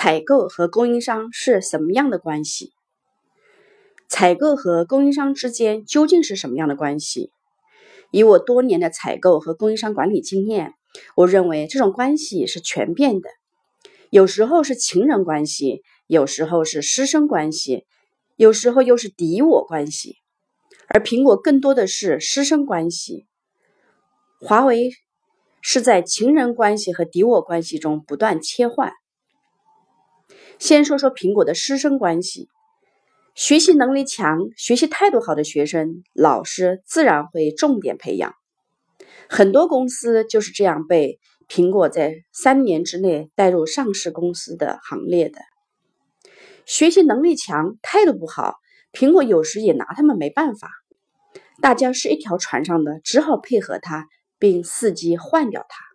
采购和供应商是什么样的关系？采购和供应商之间究竟是什么样的关系？以我多年的采购和供应商管理经验，我认为这种关系是全变的。有时候是情人关系，有时候是师生关系，有时候又是敌我关系。而苹果更多的是师生关系，华为是在情人关系和敌我关系中不断切换。先说说苹果的师生关系，学习能力强、学习态度好的学生，老师自然会重点培养。很多公司就是这样被苹果在三年之内带入上市公司的行列的。学习能力强、态度不好，苹果有时也拿他们没办法。大家是一条船上的，只好配合他，并伺机换掉他。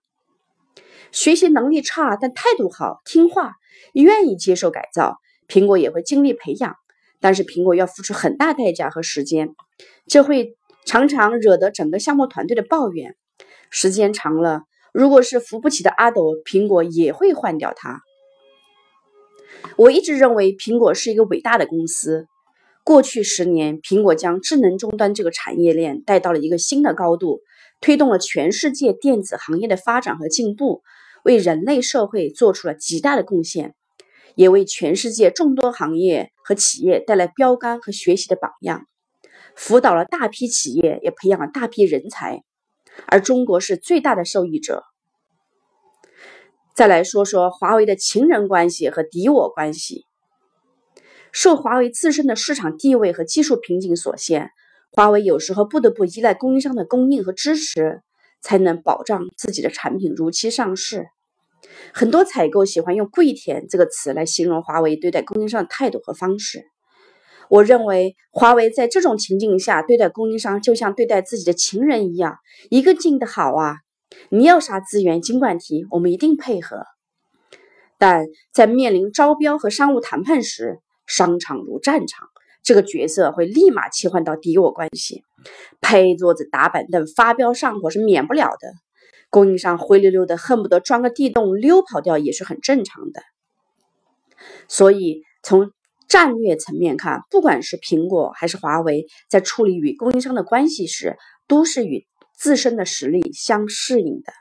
学习能力差但态度好、听话。愿意接受改造，苹果也会尽力培养，但是苹果要付出很大代价和时间，这会常常惹得整个项目团队的抱怨。时间长了，如果是扶不起的阿斗，苹果也会换掉它。我一直认为苹果是一个伟大的公司。过去十年，苹果将智能终端这个产业链带到了一个新的高度，推动了全世界电子行业的发展和进步。为人类社会做出了极大的贡献，也为全世界众多行业和企业带来标杆和学习的榜样，辅导了大批企业，也培养了大批人才，而中国是最大的受益者。再来说说华为的情人关系和敌我关系，受华为自身的市场地位和技术瓶颈所限，华为有时候不得不依赖供应商的供应和支持。才能保障自己的产品如期上市。很多采购喜欢用“跪舔”这个词来形容华为对待供应商的态度和方式。我认为，华为在这种情境下对待供应商，就像对待自己的情人一样，一个劲的好啊！你要啥资源，尽管提，我们一定配合。但在面临招标和商务谈判时，商场如战场。这个角色会立马切换到敌我关系，拍桌子打板凳发飙上火是免不了的。供应商灰溜溜的，恨不得钻个地洞溜跑掉也是很正常的。所以从战略层面看，不管是苹果还是华为，在处理与供应商的关系时，都是与自身的实力相适应的。